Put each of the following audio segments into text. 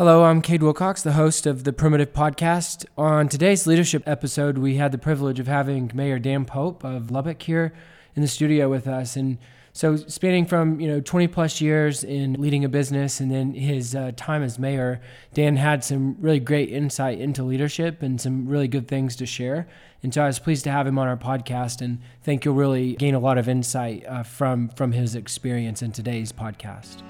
Hello, I'm Kade Wilcox, the host of the Primitive Podcast. On today's leadership episode, we had the privilege of having Mayor Dan Pope of Lubbock here in the studio with us. And so, spanning from you know 20 plus years in leading a business, and then his uh, time as mayor, Dan had some really great insight into leadership and some really good things to share. And so, I was pleased to have him on our podcast, and think you'll really gain a lot of insight uh, from from his experience in today's podcast.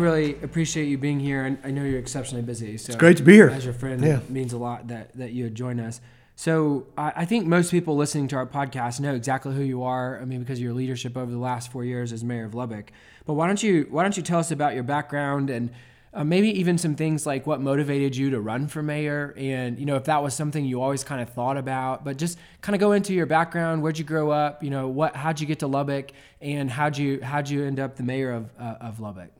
Really appreciate you being here, and I know you're exceptionally busy. So It's great to be here. As your friend, Yeah. it means a lot that that you would join us. So I, I think most people listening to our podcast know exactly who you are. I mean, because of your leadership over the last four years as mayor of Lubbock. But why don't you why don't you tell us about your background and uh, maybe even some things like what motivated you to run for mayor, and you know if that was something you always kind of thought about. But just kind of go into your background. Where'd you grow up? You know, what how'd you get to Lubbock, and how'd you how'd you end up the mayor of uh, of Lubbock?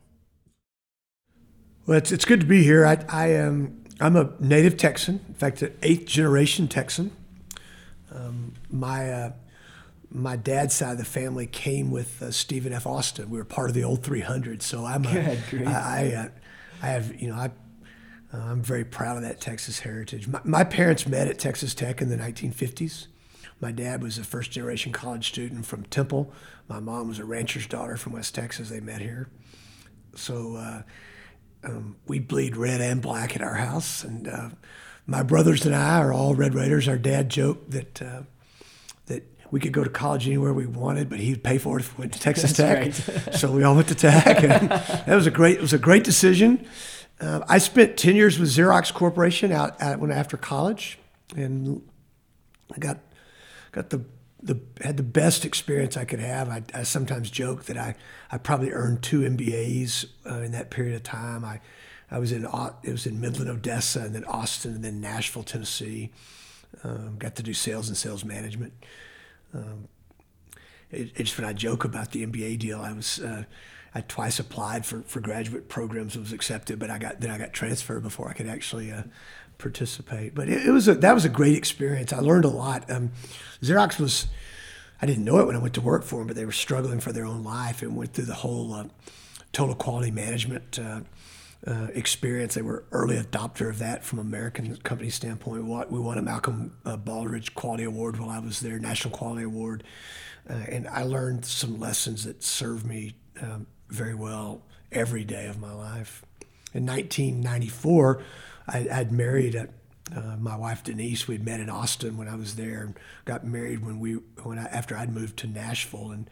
Well, it's, it's good to be here. I, I am I'm a native Texan. In fact, an eighth generation Texan. Um, my uh, my dad's side of the family came with uh, Stephen F. Austin. We were part of the old 300. So I'm a, grief. I, I, uh, I have you know I. Uh, I'm very proud of that Texas heritage. My, my parents met at Texas Tech in the 1950s. My dad was a first generation college student from Temple. My mom was a rancher's daughter from West Texas. They met here. So uh, um, we bleed red and black at our house, and uh, my brothers and I are all Red Raiders. Our dad joked that uh, that we could go to college anywhere we wanted, but he'd pay for it if we went to Texas Tech. so we all went to Tech, and that was a great it was a great decision. Uh, I spent ten years with Xerox Corporation out, out when after college, and I got got the the had the best experience I could have. I, I sometimes joke that I, I probably earned two MBAs uh, in that period of time. I I was in it was in Midland, Odessa, and then Austin, and then Nashville, Tennessee. Um, got to do sales and sales management. Um, it, it's when I joke about the MBA deal. I was uh, I twice applied for, for graduate programs and was accepted, but I got then I got transferred before I could actually uh, participate. But it, it was a, that was a great experience. I learned a lot. Um, Xerox was I didn't know it when I went to work for them, but they were struggling for their own life and went through the whole uh, total quality management. Uh, uh, experience. They were early adopter of that from American company standpoint. We won, we won a Malcolm uh, Baldrige Quality Award while I was there, National Quality Award, uh, and I learned some lessons that served me um, very well every day of my life. In 1994, I, I'd married a, uh, my wife Denise. We'd met in Austin when I was there, and got married when we when I, after I'd moved to Nashville, and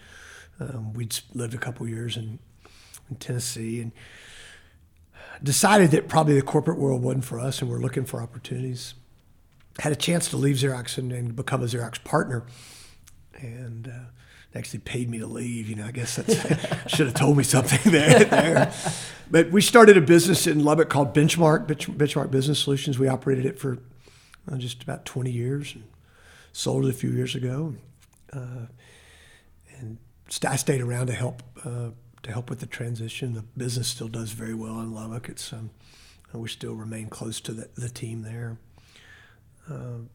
um, we'd lived a couple years in, in Tennessee, and decided that probably the corporate world wasn't for us and we're looking for opportunities. Had a chance to leave Xerox and, and become a Xerox partner. And uh, they actually paid me to leave. You know, I guess that should have told me something there, there. But we started a business in Lubbock called Benchmark, Benchmark Business Solutions. We operated it for uh, just about 20 years and sold it a few years ago. Uh, and I stayed around to help uh, to help with the transition. The business still does very well in Lubbock. It's um, we still remain close to the, the team there. Uh,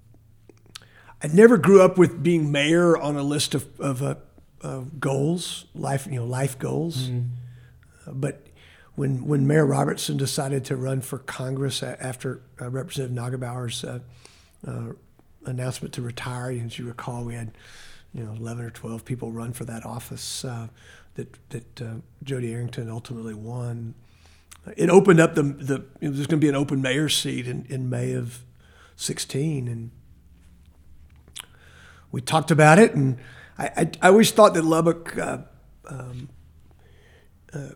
I never grew up with being mayor on a list of, of uh, uh, goals, life you know life goals. Uh, but when when Mayor Robertson decided to run for Congress after uh, Representative Neugebauer's uh, uh, announcement to retire, as you recall, we had you know 11 or 12 people run for that office. Uh, that that uh, Jody Arrington ultimately won. It opened up the the. It was going to be an open mayor's seat in, in May of 16, and we talked about it. And I I, I always thought that Lubbock. Uh, um, uh,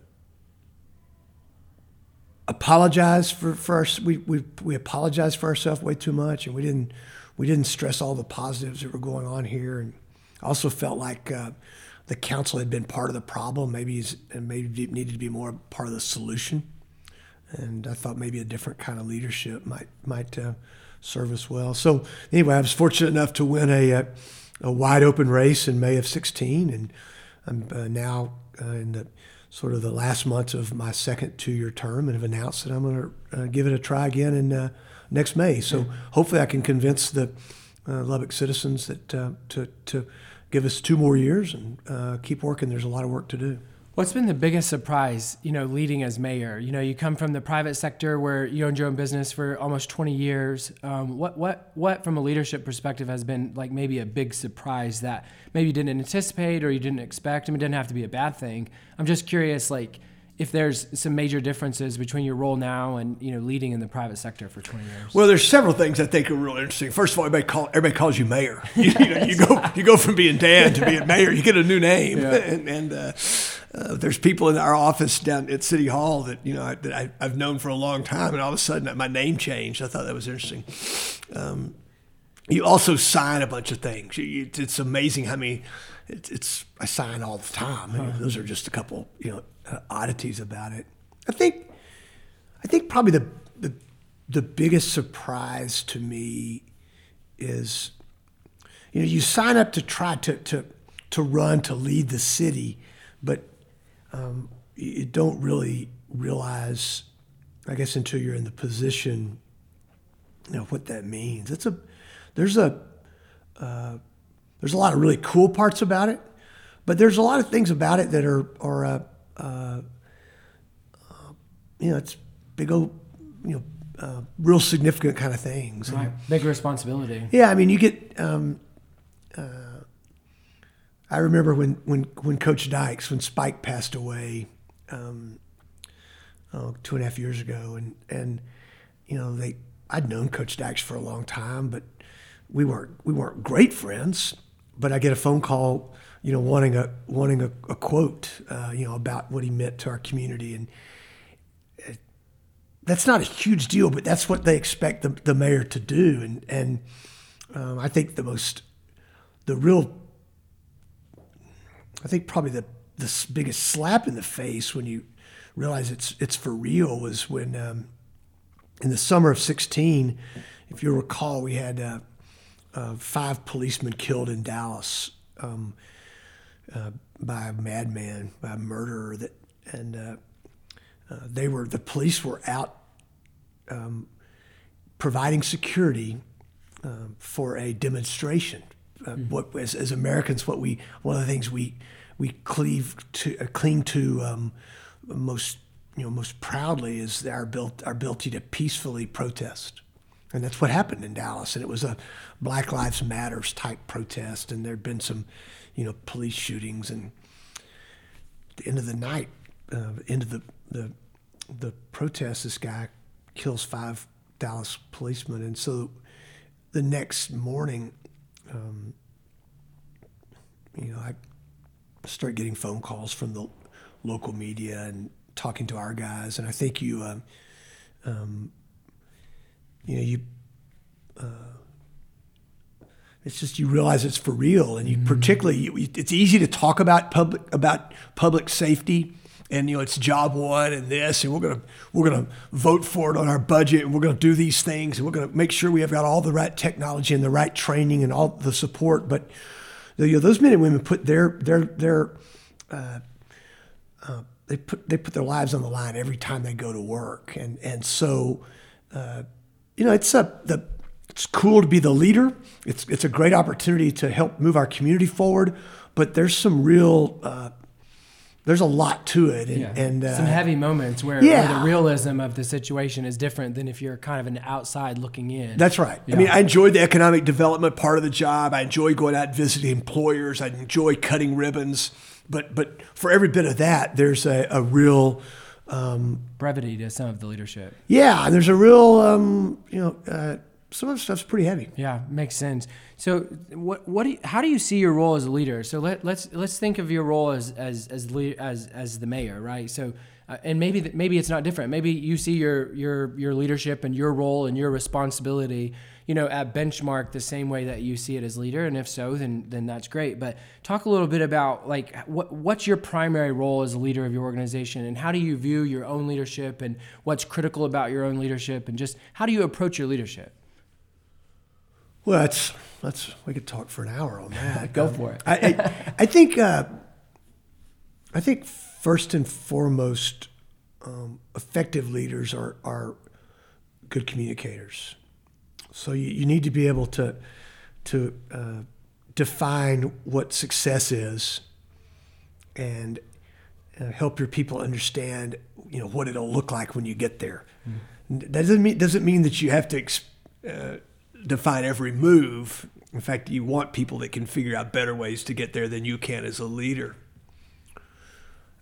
apologized for, for our, we, we, we apologized for ourselves way too much and we didn't we didn't stress all the positives that were going on here and I also felt like uh, the council had been part of the problem, maybe and maybe needed to be more part of the solution. And I thought maybe a different kind of leadership might might uh, serve us well. So anyway, I was fortunate enough to win a uh, a wide open race in May of '16, and I'm uh, now uh, in the sort of the last months of my second two-year term and have announced that I'm going to uh, give it a try again in uh, next May. So hopefully I can convince the uh, Lubbock citizens that uh, to to give us two more years and uh, keep working. There's a lot of work to do. What's been the biggest surprise, you know, leading as mayor? You know, you come from the private sector where you owned your own business for almost 20 years. Um, what, what, what, from a leadership perspective, has been like maybe a big surprise that maybe you didn't anticipate or you didn't expect? I mean, it didn't have to be a bad thing. I'm just curious, like, if there's some major differences between your role now and you know leading in the private sector for 20 years. Well, there's several things I think are real interesting. First of all, everybody, call, everybody calls you mayor. You, you, know, you go you go from being dad to being mayor. You get a new name, yeah. and, and uh, uh, there's people in our office down at City Hall that you know that I, have known for a long time, and all of a sudden my name changed. I thought that was interesting. Um, you also sign a bunch of things. It's amazing how many. It's, it's I sign all the time. Huh. Those are just a couple, you know, uh, oddities about it. I think, I think probably the, the the biggest surprise to me is, you know, you sign up to try to to to run to lead the city, but um, you don't really realize, I guess, until you're in the position, you know, what that means. It's a there's a uh, there's a lot of really cool parts about it, but there's a lot of things about it that are are uh, uh, you know it's big old you know uh, real significant kind of things. Right. Big responsibility. Yeah, I mean you get. Um, I remember when when when Coach Dykes when Spike passed away. Um, oh, two and a half years ago, and and you know they I'd known Coach Dykes for a long time, but we weren't we weren't great friends, but I get a phone call, you know, wanting a wanting a, a quote, uh, you know, about what he meant to our community, and it, that's not a huge deal, but that's what they expect the, the mayor to do, and and um, I think the most, the real, I think probably the the biggest slap in the face when you realize it's it's for real was when um, in the summer of '16, if you recall, we had. Uh, uh, five policemen killed in Dallas um, uh, by a madman, by a murderer. That and uh, uh they were the police were out um, providing security um, for a demonstration. Uh. What as, as, Americans, what we one of the things we we cleave to uh, cling to um, most you know most proudly is our built our ability to peacefully protest. And that's what happened in Dallas. And it was a Black Lives Matters type protest. And there'd been some, you know, police shootings. And at the end of the night, uh, end of the, the, the protest, this guy kills five Dallas policemen. And so the next morning, um, you know, I start getting phone calls from the local media and talking to our guys. And I think you, uh, um, you know, you, uh, it's just you realize it's for real, and you mm-hmm. particularly you, it's easy to talk about public about public safety, and you know it's job one and this, and we're gonna we're gonna vote for it on our budget, and we're gonna do these things, and we're gonna make sure we have got all the right technology and the right training and all the support. But you know, those men and women put their their their uh, uh, they put they put their lives on the line every time they go to work, and and so uh, you know, it's a the it's cool to be the leader. It's it's a great opportunity to help move our community forward. But there's some real uh, there's a lot to it, and, yeah. and uh, some heavy moments where, yeah. where, the realism of the situation is different than if you're kind of an outside looking in. That's right. Yeah. I mean, I enjoyed the economic development part of the job. I enjoy going out and visiting employers. I enjoy cutting ribbons. But but for every bit of that, there's a, a real um, brevity to some of the leadership. Yeah, there's a real, um, you know, uh, some of the stuff's pretty heavy. Yeah, makes sense. So, what, what, do you, how do you see your role as a leader? So let, let's let's think of your role as as as as as the mayor, right? So, uh, and maybe maybe it's not different. Maybe you see your your your leadership and your role and your responsibility you know, at benchmark the same way that you see it as leader? And if so, then then that's great. But talk a little bit about like what what's your primary role as a leader of your organization, and how do you view your own leadership, and what's critical about your own leadership, and just how do you approach your leadership? Well, that's that's we could talk for an hour on that. Go um, for it. I, I, I think uh, I think first and foremost, um, effective leaders are, are good communicators. So you, you need to be able to, to uh, define what success is and uh, help your people understand, you know, what it'll look like when you get there. Mm. That doesn't mean, doesn't mean that you have to uh, define every move. In fact, you want people that can figure out better ways to get there than you can as a leader.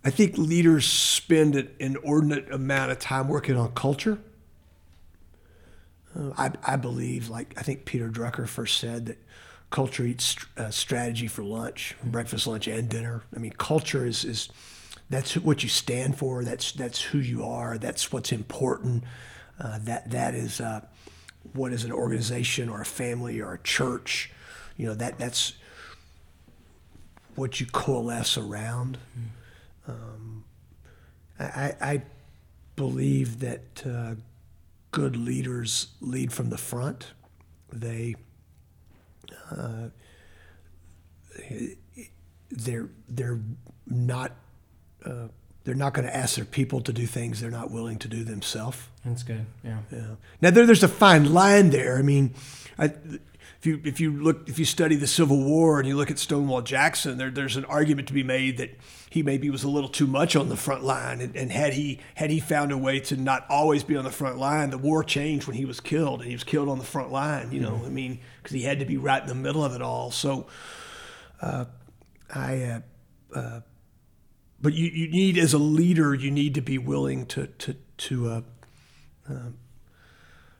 I think leaders spend an inordinate amount of time working on culture. Uh, I, I, believe, like I think Peter Drucker first said, that culture eats uh, strategy for lunch, breakfast, lunch, and dinner. I mean, culture is, is that's what you stand for. That's that's who you are. That's what's important. Uh, that that is uh, what is an organization or a family or a church. You know that that's what you coalesce around. Um, I, I, believe that uh, good leaders lead from the front. They uh, they're they're not uh, they're not going to ask their people to do things they're not willing to do themselves. That's good. Yeah. Yeah. Now there, there's a fine line there. I mean, I, if you if you look if you study the Civil War and you look at Stonewall Jackson, there, there's an argument to be made that he maybe was a little too much on the front line, and, and had he had he found a way to not always be on the front line, the war changed when he was killed, and he was killed on the front line. You know, mm-hmm. I mean, because he had to be right in the middle of it all. So, uh, I. Uh, uh, but you, you need as a leader, you need to be willing to to to uh, um,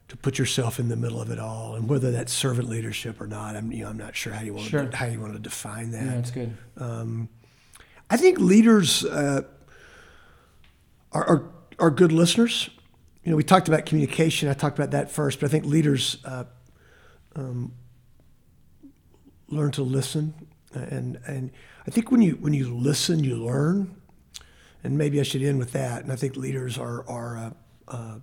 to put yourself in the middle of it all, and whether that's servant leadership or not, I'm you know I'm not sure how you want sure. to, how you want to define that. Yeah, that's good. Um, I think leaders uh, are, are, are good listeners. You know, we talked about communication. I talked about that first, but I think leaders uh, um, learn to listen, and and I think when you when you listen, you learn. And maybe I should end with that. And I think leaders are are uh, uh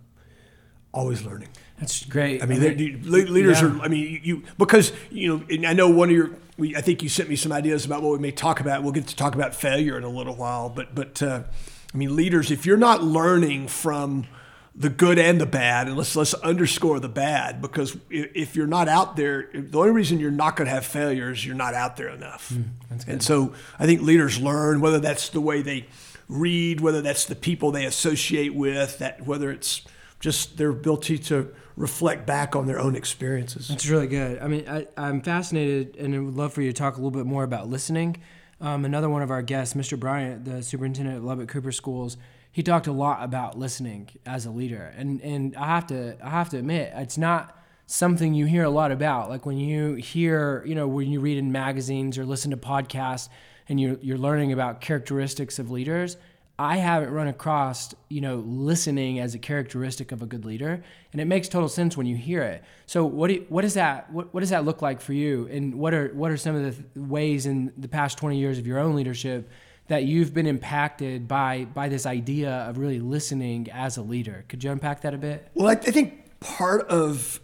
always learning. That's great. I mean, I mean leaders yeah. are. I mean, you because you know. I know one of your. We, I think you sent me some ideas about what we may talk about. We'll get to talk about failure in a little while. But but uh, I mean, leaders. If you're not learning from the good and the bad, and let's let's underscore the bad because if you're not out there, the only reason you're not going to have failures, you're not out there enough. Mm, and so I think leaders learn whether that's the way they read, whether that's the people they associate with, that whether it's just their ability to reflect back on their own experiences. That's really good. I mean, I, am fascinated and I would love for you to talk a little bit more about listening. Um, another one of our guests, Mr. Bryant, the superintendent of Lubbock Cooper Schools, he talked a lot about listening as a leader. And, and I have to, I have to admit, it's not something you hear a lot about. Like when you hear, you know, when you read in magazines or listen to podcasts and you're, you're learning about characteristics of leaders – I haven't run across, you know, listening as a characteristic of a good leader, and it makes total sense when you hear it. So, what do you, what does that what, what does that look like for you, and what are what are some of the ways in the past twenty years of your own leadership that you've been impacted by by this idea of really listening as a leader? Could you unpack that a bit? Well, I, I think part of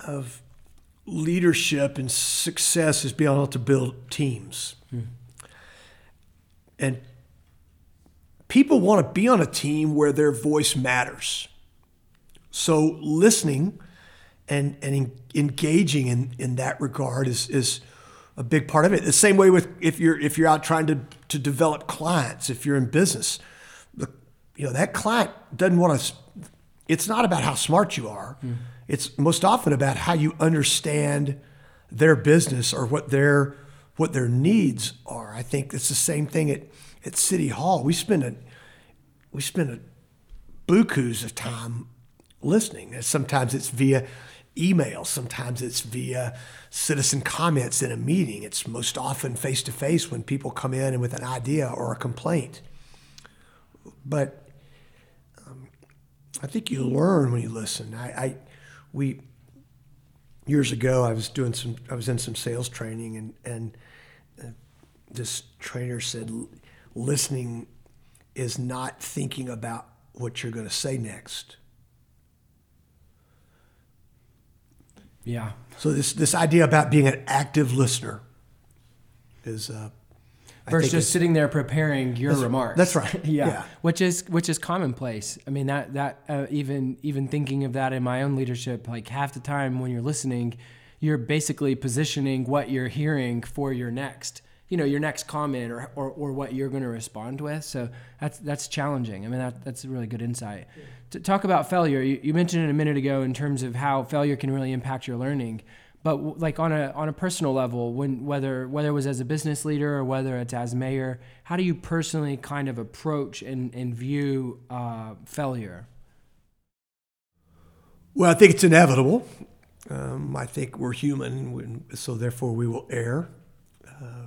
of leadership and success is being able to build teams, hmm. and people want to be on a team where their voice matters. So listening and, and engaging in, in that regard is, is a big part of it. The same way with if you're if you're out trying to, to develop clients, if you're in business, the, you know that client doesn't want to. It's not about how smart you are. Mm. It's most often about how you understand their business or what their what their needs are. I think it's the same thing at at City Hall. We spend a we spend a bukus of time listening. Sometimes it's via email, sometimes it's via citizen comments in a meeting. It's most often face to face when people come in with an idea or a complaint. But um, I think you learn when you listen. I, I, we years ago I was doing some I was in some sales training and and uh, this trainer said listening is not thinking about what you're going to say next. Yeah. So this this idea about being an active listener is uh, versus just sitting there preparing your that's, remarks. That's right. yeah. yeah. which is which is commonplace. I mean that that uh, even even thinking of that in my own leadership, like half the time when you're listening, you're basically positioning what you're hearing for your next you know your next comment or, or, or what you're going to respond with. So that's that's challenging. I mean that, that's a really good insight. Yeah. to talk about failure. You, you mentioned it a minute ago in terms of how failure can really impact your learning. But like on a on a personal level when whether whether it was as a business leader or whether it's as mayor how do you personally kind of approach and, and view uh, failure? Well i think it's inevitable. Um, i think we're human so therefore we will err. Uh,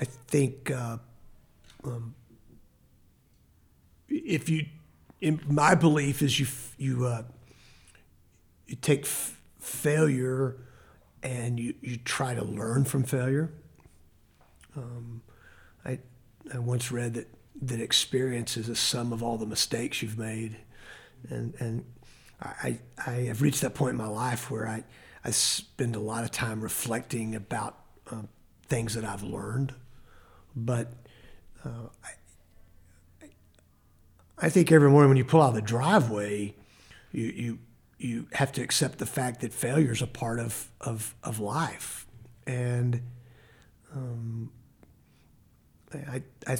i think uh, um, if you in my belief is you you uh, you take f- failure and you, you try to learn from failure. Um, I, I once read that, that experience is a sum of all the mistakes you've made. And, and I, I have reached that point in my life where I, I spend a lot of time reflecting about uh, things that I've learned. But uh, I, I think every morning when you pull out of the driveway, you, you you have to accept the fact that failure is a part of, of, of life. And um, I, I,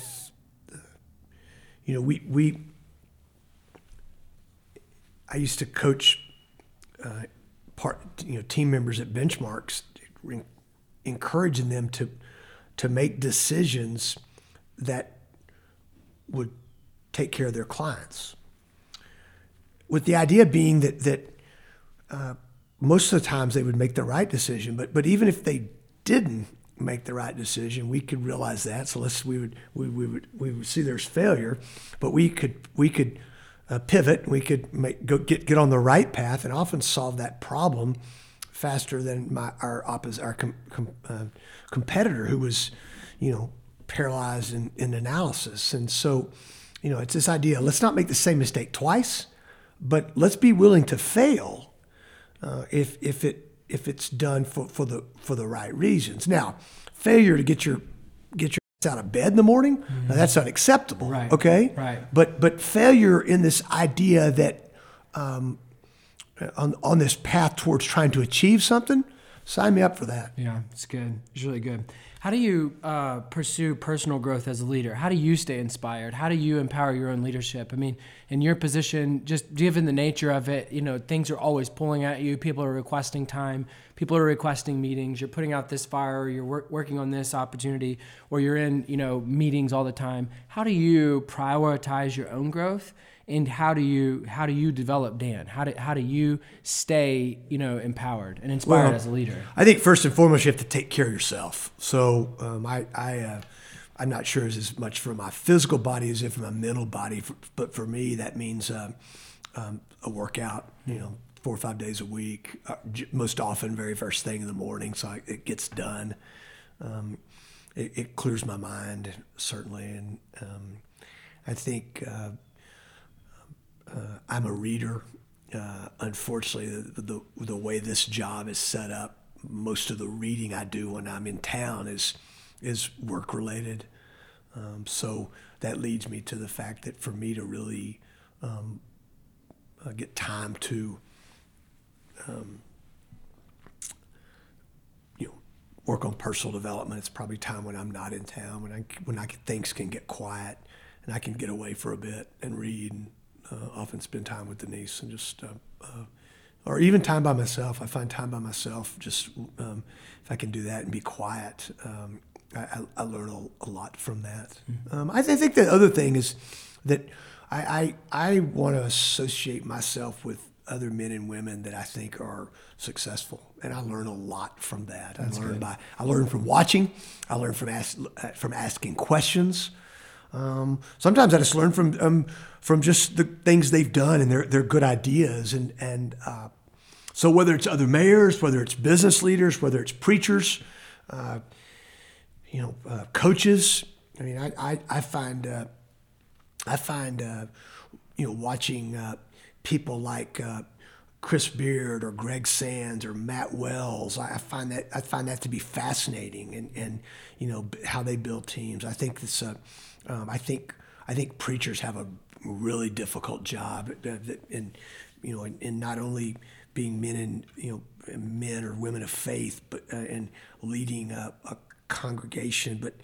you know, we, we, I used to coach uh, part, you know, team members at benchmarks, encouraging them to, to make decisions that would take care of their clients with the idea being that that uh, most of the times they would make the right decision, but but even if they didn't make the right decision, we could realize that. So let's we would we, we would we would see there's failure, but we could we could uh, pivot. We could make go get get on the right path and often solve that problem faster than my our opposite our com, com, uh, competitor who was you know paralyzed in, in analysis. And so you know it's this idea. Let's not make the same mistake twice but let's be willing to fail uh, if if it if it's done for, for the for the right reasons. Now, failure to get your get your out of bed in the morning mm-hmm. now that's unacceptable. Right. Okay. Right. But but failure in this idea that um, on on this path towards trying to achieve something, sign me up for that. Yeah, it's good. It's really good. How do you uh, pursue personal growth as a leader? How do you stay inspired? How do you empower your own leadership? I mean, in your position, just given the nature of it, you know, things are always pulling at you. People are requesting time. People are requesting meetings. You're putting out this fire. You're work, working on this opportunity, or you're in, you know, meetings all the time. How do you prioritize your own growth? And how do you how do you develop Dan? How do how do you stay you know empowered and inspired well, as a leader? I think first and foremost you have to take care of yourself. So um, I I uh, I'm not sure it's as much for my physical body as if my mental body, but for me that means uh, um, a workout. You know, four or five days a week, uh, most often very first thing in the morning, so I, it gets done. Um, it, it, clears my mind certainly, and um, I think uh, uh, I'm a reader. Uh, unfortunately, the, the, the way this job is set up, most of the reading I do when I'm in town is is work related. Um, so that leads me to the fact that for me to really um, uh, get time to um, you know work on personal development, it's probably time when I'm not in town when I when I things can get quiet and I can get away for a bit and read and uh, often spend time with Denise and just, uh, uh, or even time by myself. I find time by myself, just um, if I can do that and be quiet, um, I, I, learn a, a, lot from that. Mm-hmm. Um, I, th- I, think the other thing is that I, I, I want to associate myself with other men and women that I think are successful, and I learn a lot from that. That's I learn good. by I learn from watching. I learn from ask, from asking questions. Um, sometimes I just learn from um, from just the things they've done and their their good ideas and and uh, so whether it's other mayors, whether it's business leaders, whether it's preachers, uh, you know, uh, coaches. I mean, I I, I find uh, I find uh, you know watching uh, people like Chris Beard or Greg Sands or Matt Wells. I, find that I find that to be fascinating, and, and you know how they build teams. I think this. Uh, um, I think I think preachers have a really difficult job, in you know, in, in not only being men and you know men or women of faith, but uh, and leading a, a, congregation, but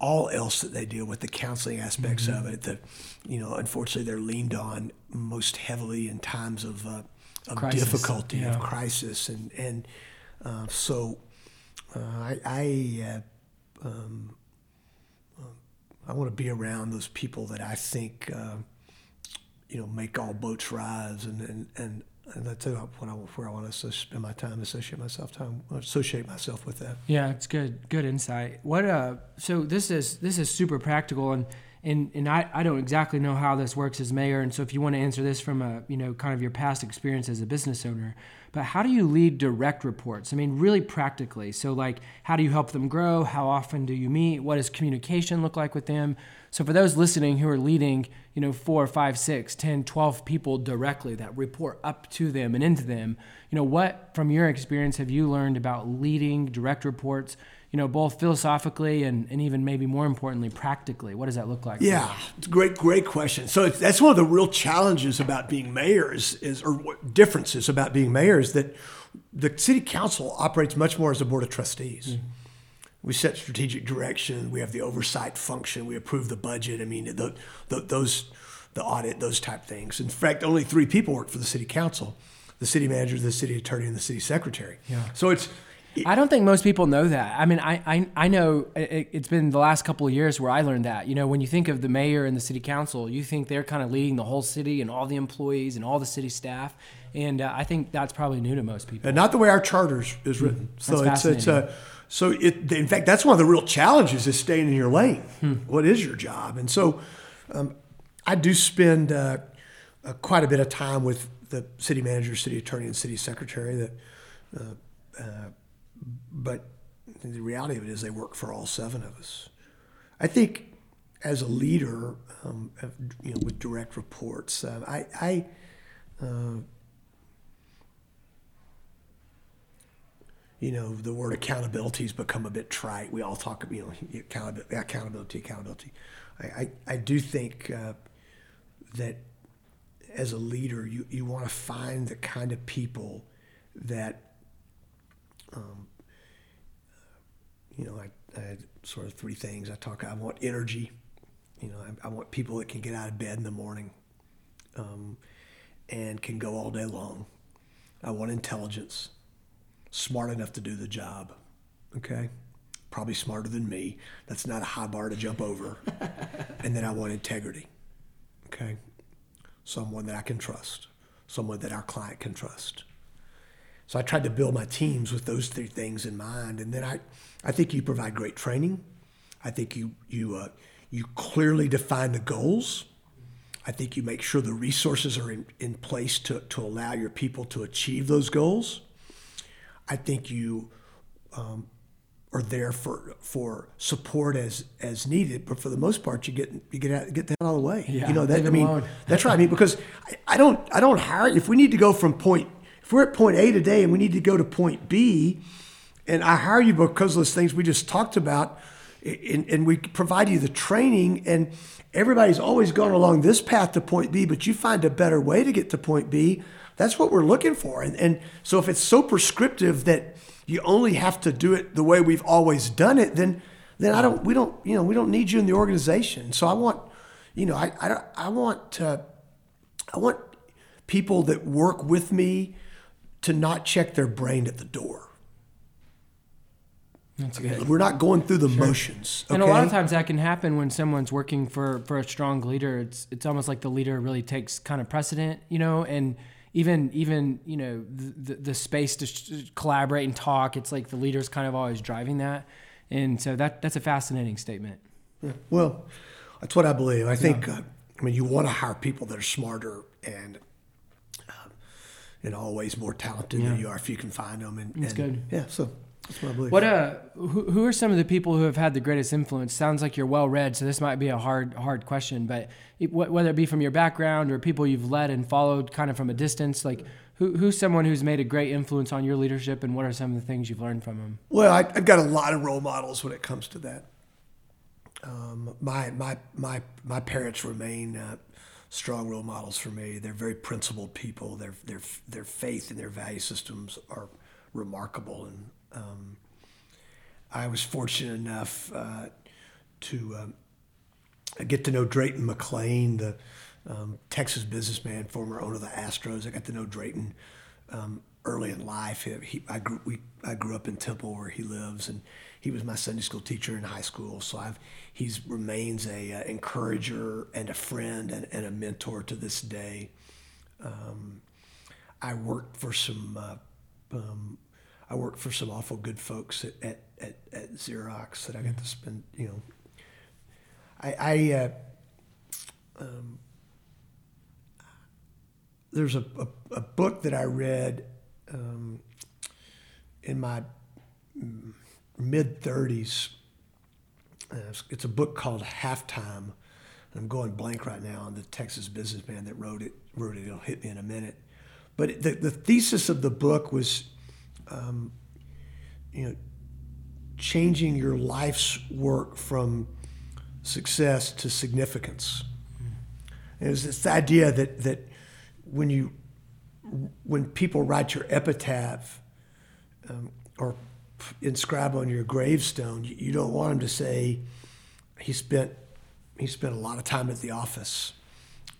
all else that they deal with the counseling aspects mm-hmm. of it. The you know, unfortunately, they're leaned on most heavily in times of uh, of crisis. difficulty, yeah. of crisis, and and uh, so uh, I I, uh, um, I want to be around those people that I think uh, you know make all boats rise, and and and, and that's what I, where I want to spend my time, associate myself time, associate myself with that. Yeah, it's good, good insight. What uh, so this is this is super practical and and and I, I don't exactly know how this works as mayor. And so if you want to answer this from a you know kind of your past experience as a business owner but how do you lead direct reports? I mean really practically. So like how do you help them grow? How often do you meet? What does communication look like with them? So for those listening who are leading you know four five six ten twelve people directly that report up to them and into them you know what from your experience have you learned about leading direct reports you know, both philosophically and, and even maybe more importantly, practically? What does that look like? Yeah, it's a great, great question. So that's one of the real challenges about being mayors is, or differences about being mayors that the city council operates much more as a board of trustees. Mm-hmm. We set strategic direction. We have the oversight function. We approve the budget. I mean, the, the, those, the audit, those type things. In fact, only three people work for the city council: the city manager, the city attorney, and the city secretary. Yeah. So it's I don't think most people know that. I mean, I I, I know it, has been the last couple of years where I learned that. You know, when you think of the mayor and the city council, you think they're kind of leading the whole city and all the employees and all the city staff. And uh, I think that's probably new to most people. And not the way our charters is written. So that's it's it's a so it in fact that's one of the real challenges is staying in your lane. Hmm. What is your job? And so um, I do spend uh, uh, quite a bit of time with the city manager, city attorney, and city secretary. That uh, uh, but the reality of it is they work for all seven of us. I think as a leader, um, you know, with direct reports, uh, I, I uh, you know, the word accountability has become a bit trite. We all talk, about you know, accountability, accountability, accountability. I, I, I do think uh, that as a leader, you, you want to find the kind of people that um, you know, I, I, had sort of three things. I talk. I want energy. You know, I, I want people that can get out of bed in the morning, um, and can go all day long. I want intelligence, smart enough to do the job. Okay, probably smarter than me. That's not a high bar to jump over. and then I want integrity. Okay, someone that I can trust, someone that our client can trust. So I tried to build my teams with those three things in mind. And then I, I think you provide great training. I think you you uh, you clearly define the goals. I think you make sure the resources are in, in place to, to allow your people to achieve those goals. I think you um, are there for for support as as needed, but for the most part, you get you get out, get that out of the way. Yeah, you know that. I mean, that's right. I mean, because I, I don't I don't hire if we need to go from point if we're at point A today and we need to go to point B, and I hire you because of those things we just talked about, and, and we provide you the training, and everybody's always gone along this path to point B, but you find a better way to get to point B, that's what we're looking for. And, and so if it's so prescriptive that you only have to do it the way we've always done it, then then I don't we don't you know we don't need you in the organization. So I want you know I I, I want uh, I want people that work with me to not check their brain at the door. That's good. We're not going through the sure. motions. Okay? And a lot of times that can happen when someone's working for, for a strong leader. It's it's almost like the leader really takes kind of precedent, you know, and even even you know the, the space to collaborate and talk. It's like the leader's kind of always driving that, and so that that's a fascinating statement. Yeah. Well, that's what I believe. I think. Yeah. Uh, I mean, you want to hire people that are smarter and in always more talented yeah. than you are if you can find them. And, That's and, good. Yeah. So That's what I believe. What uh, who, who are some of the people who have had the greatest influence? Sounds like you're well read, so this might be a hard hard question, but it, whether it be from your background or people you've led and followed kind of from a distance, like who, who's someone who's made a great influence on your leadership, and what are some of the things you've learned from them? Well, I, have got a lot of role models when it comes to that. Um, my my my my parents remain uh, strong role models for me. They're very principled people. Their their their faith and their value systems are remarkable, and um, I was fortunate enough uh, to um, get to know Drayton McLane, the um, Texas businessman, former owner of the Astros. I got to know Drayton um, early in life. He, he, I grew we I grew up in Temple where he lives, and he was my Sunday school teacher in high school. So I've he's remains a uh, encourager and a friend and, and, a mentor to this day. Um, I worked for some uh, um, I worked for some awful good folks at, at, at, at, Xerox that I got to spend, you know. I, I uh, um, there's a, a, a, book that I read um, in my mid 30s. Uh, it's a book called Halftime. I'm going blank right now on the Texas businessman that wrote it. Wrote it. It'll hit me in a minute. But the, the thesis of the book was um, you know, changing your life's work from success to significance. And it's this idea that that when you when people write your epitaph um, or inscribe on your gravestone, you, don't want them to say he spent he spent a lot of time at the office,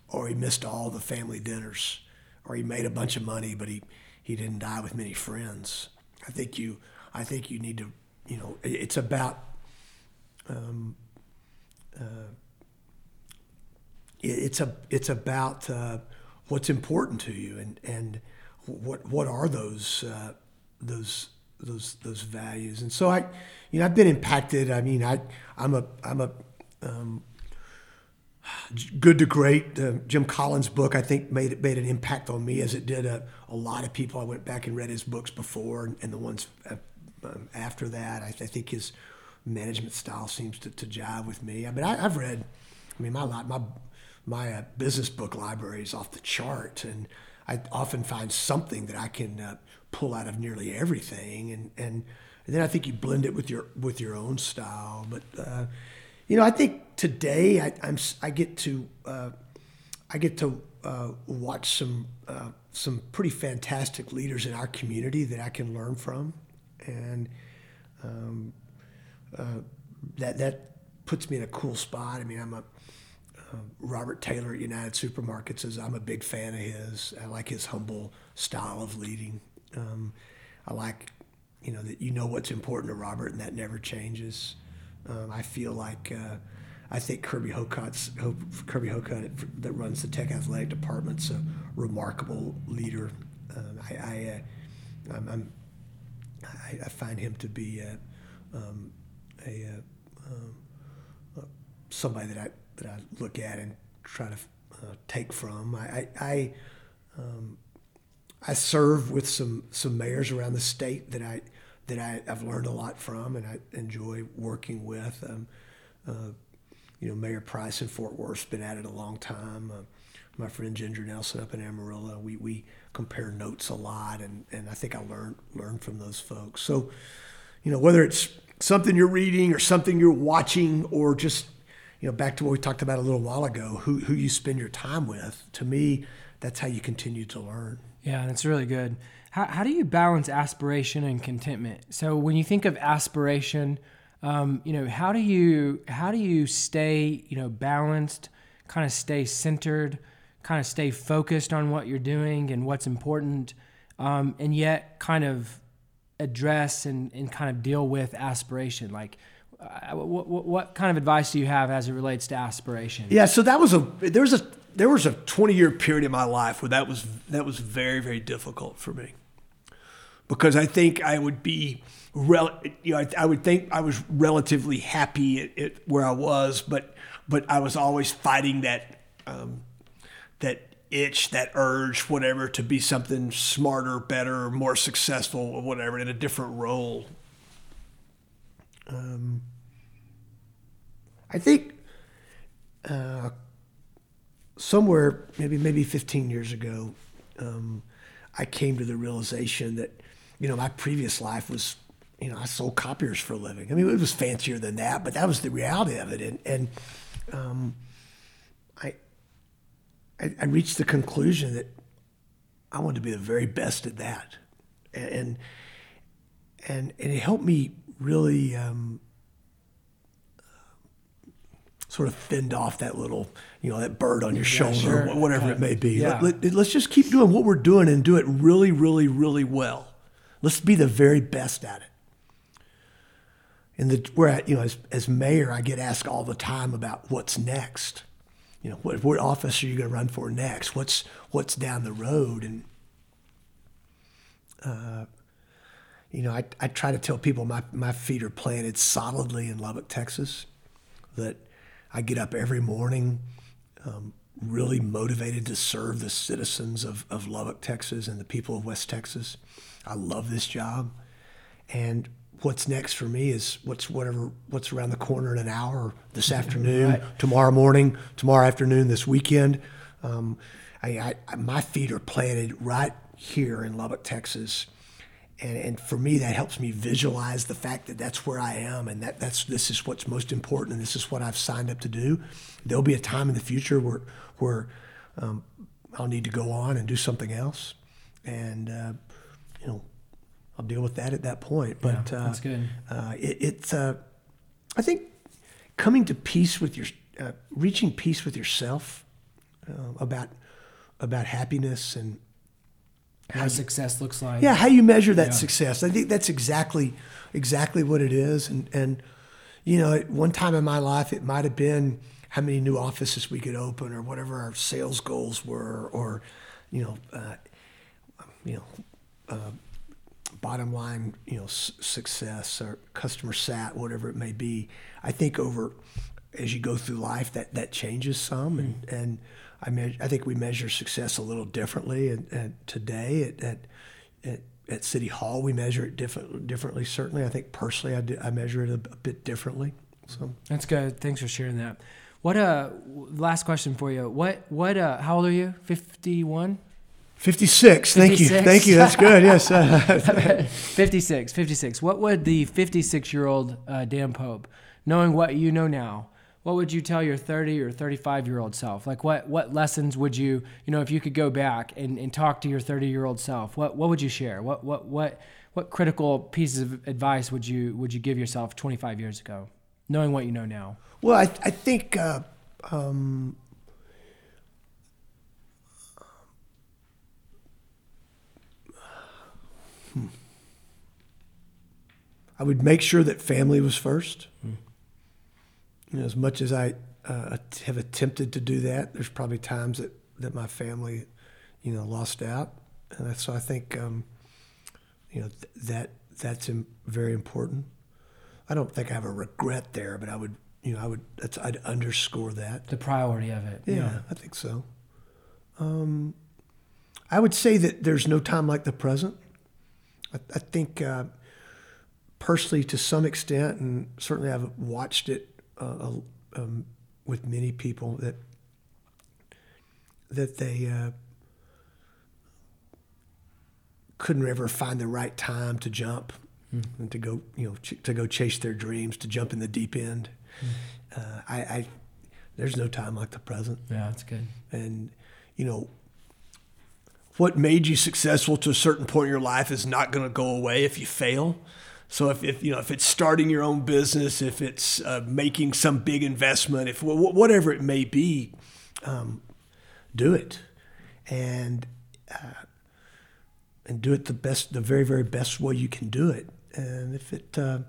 or he missed all the family dinners, or he made a bunch of money but he he didn't die with many friends. I think you I think you need to you know it's about um, uh, it's a it's about uh, what's important to you and and what what are those uh, those those those values and so I you know I've been impacted I mean I I'm a I'm a um, Good to Great, uh, Jim Collins' book, I think made it made an impact on me as it did a, a lot of people. I went back and read his books before and, and the ones um, after that. I, I, think his management style seems to, to jive with me. I mean, I, have read, I mean, my my my uh, business book library is off the chart, and I often find something that I can uh, pull out of nearly everything, and, and and then I think you blend it with your with your own style, but uh, you know, I think today I, am I get to uh, I get to uh, watch some uh, some pretty fantastic leaders in our community that I can learn from, and um, uh, that that puts me in a cool spot. I mean, I'm a uh, Robert Taylor at United Supermarkets is I'm a big fan of his. I like his humble style of leading. Um, I like, you know, that you know what's important to Robert, and that never changes. Um, I feel like uh, I think Kirby Hocutt's Kirby Hocutt that runs the Tech Athletic Department's a remarkable leader. Um, I, I uh, I'm, I'm, i find him to be a, um, a, um, uh, somebody that I that I look at and try to uh, take from. I I, I, um, I serve with some some mayors around the state that I that I, have learned a lot from and I enjoy working with. Um, uh, you know, Mayor Price in Fort Worth's been at it a long time. Uh, my friend Ginger Nelson up in Amarillo, we, we compare notes a lot, and, and I think I learned learned from those folks. So, you know, whether it's something you're reading or something you're watching, or just you know, back to what we talked about a little while ago, who who you spend your time with. To me, that's how you continue to learn. Yeah, that's really good. How, how do you balance aspiration and contentment? So when you think of aspiration, um, you know, how do you how do you stay, you know, balanced, kind of stay centered, kind of stay focused on what you're doing and what's important, um, and yet kind of address and, and kind of deal with aspiration? Like, uh, what, what kind of advice do you have as it relates to aspiration? Yeah, so that was a there was a there was a 20 year period in my life where that was that was very very difficult for me because I think I would be, rel- you know, I, I would think I was relatively happy at, at, where I was, but but I was always fighting that um, that itch, that urge, whatever, to be something smarter, better, more successful, or whatever, in a different role. Um, I think uh, somewhere, maybe maybe 15 years ago, um, I came to the realization that, you know, my previous life was, you know, I sold copiers for a living. I mean, it was fancier than that, but that was the reality of it. And, and um, I, I, I reached the conclusion that I wanted to be the very best at that, and and and it helped me really um, sort of fend off that little, you know, that bird on your shoulder, sure. whatever it may be. Yeah. Let, let, let's just keep doing what we're doing and do it really, really, really well. Let's be the very best at it. And the where I, you know, as, as mayor, I get asked all the time about what's next. You know, what, what office are you going to run for next? What's what's down the road? And uh, you know, I, I try to tell people my, my feet are planted solidly in Lubbock, Texas. That I get up every morning um, really motivated to serve the citizens of, of Lubbock, Texas, and the people of West Texas. I love this job. And what's next for me is what's whatever what's around the corner in an hour this afternoon, Right. tomorrow morning, tomorrow afternoon, this weekend. Um, I, I, my feet are planted right here in Lubbock, Texas, and, and for me that helps me visualize the fact that that's where I am, and that that's this is what's most important, and this is what I've signed up to do. There'll be a time in the future where where um, I'll need to go on and do something else, and uh, you know I'll deal with that at that point. But Yeah, uh, that's good. Uh, it, it's uh, I think coming to peace with your uh, reaching peace with yourself uh, about about happiness and How success looks like. yeah how you measure that Yeah. success. I think that's exactly exactly what it is. And and you know at one time in my life it might have been how many new offices we could open or whatever our sales goals were or you know uh, you know uh, bottom line, you know, s- success or customer sat, whatever it may be. I think over as you go through life, that that changes some, and and I me- I think we measure success a little differently. And, and today at, at at at City Hall, we measure it different differently. Certainly, I think personally, I, do, I measure it a, a bit differently. So That's good. Thanks for sharing that. What uh last question for you. What what uh how old are you? 51? fifty six. Thank you, thank you. That's good. Yes. Uh, 56, 56. What would the 56 year old uh, Dan Pope, knowing what you know now, what would you tell your 30 or 35 year old self? Like, what, what lessons would you, you know, if you could go back and, and talk to your 30 year old self, what, what would you share? What, what, what, what critical pieces of advice would you, would you give yourself 25 years ago, knowing what you know now? Well, I, I think uh, um, hmm. I would make sure that family was first. You know, as much as I uh, have attempted to do that, there's probably times that, that my family, you know, lost out, and so I think, um, you know, th- that that's im- very important. I don't think I have a regret there, but I would, you know, I would, that's, I'd underscore that. The priority of it. Yeah, I think so. Um, I would say that there's no time like the present. I, I think uh, personally, to some extent, and certainly I've watched it uh, um, with many people that that they uh, couldn't ever find the right time to jump and to go, you know, ch- to go chase their dreams, to jump in the deep end. Uh, I, I there's no time like the present Yeah, that's good. and you know what made you successful to a certain point in your life is not going to go away if you fail so if, if you know if it's starting your own business if it's uh, making some big investment if wh- whatever it may be um, do it. And uh, and do it the best the very very best way you can do it. And if it uh,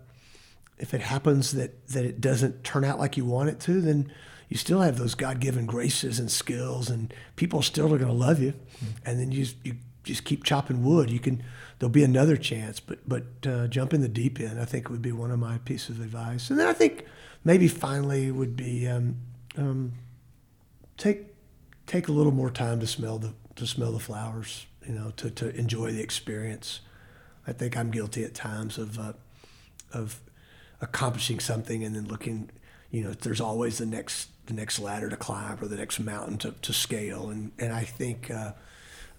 if it happens that that it doesn't turn out like you want it to, then you still have those God-given graces and skills, and people still are going to love you. And then you you just keep chopping wood. You can there'll be another chance, but but uh, jump in the deep end. I think would be one of my pieces of advice. And then I think maybe finally would be um, um, take take a little more time to smell the to smell the flowers. You know, to to enjoy the experience. I think I'm guilty at times of uh, of accomplishing something and then looking, you know, there's always the next the next ladder to climb or the next mountain to, to scale. And and I think, uh,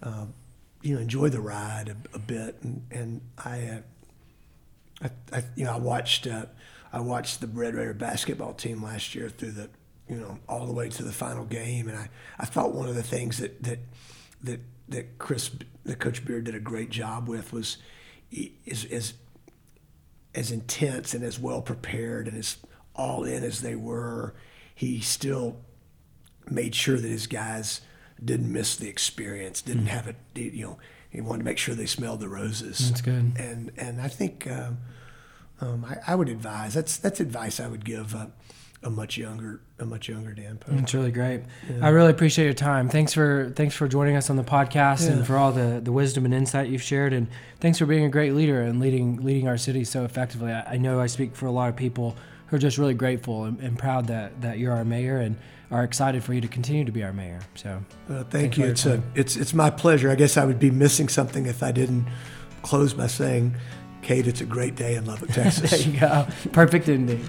uh, you know, enjoy the ride a, a bit. And and I, uh, I, I, you know, I watched uh, I watched the Red Raider basketball team last year through the, you know, all the way to the final game. And I, I thought one of the things that that that that Chris, that Coach Beard did a great job with was is as as intense and as well prepared and as all in as they were, he still made sure that his guys didn't miss the experience, didn't mm. have it. You know, he wanted to make sure they smelled the roses. That's good. And and I think um, um, I, I, would advise that's that's advice I would give. Uh, a much younger a much younger Dan Pope. It's really great. Yeah. I really appreciate your time. Thanks for thanks for joining us on the podcast yeah. and for all the, the wisdom and insight you've shared and thanks for being a great leader and leading leading our city so effectively. I, I know I speak for a lot of people who are just really grateful and, and, proud that, that you're our mayor and are excited for you to continue to be our mayor. So uh, thank you. It's a, it's it's my pleasure. I guess I would be missing something if I didn't close by saying, Kade, it's a great day in Lubbock, Texas. there you go. Perfect ending.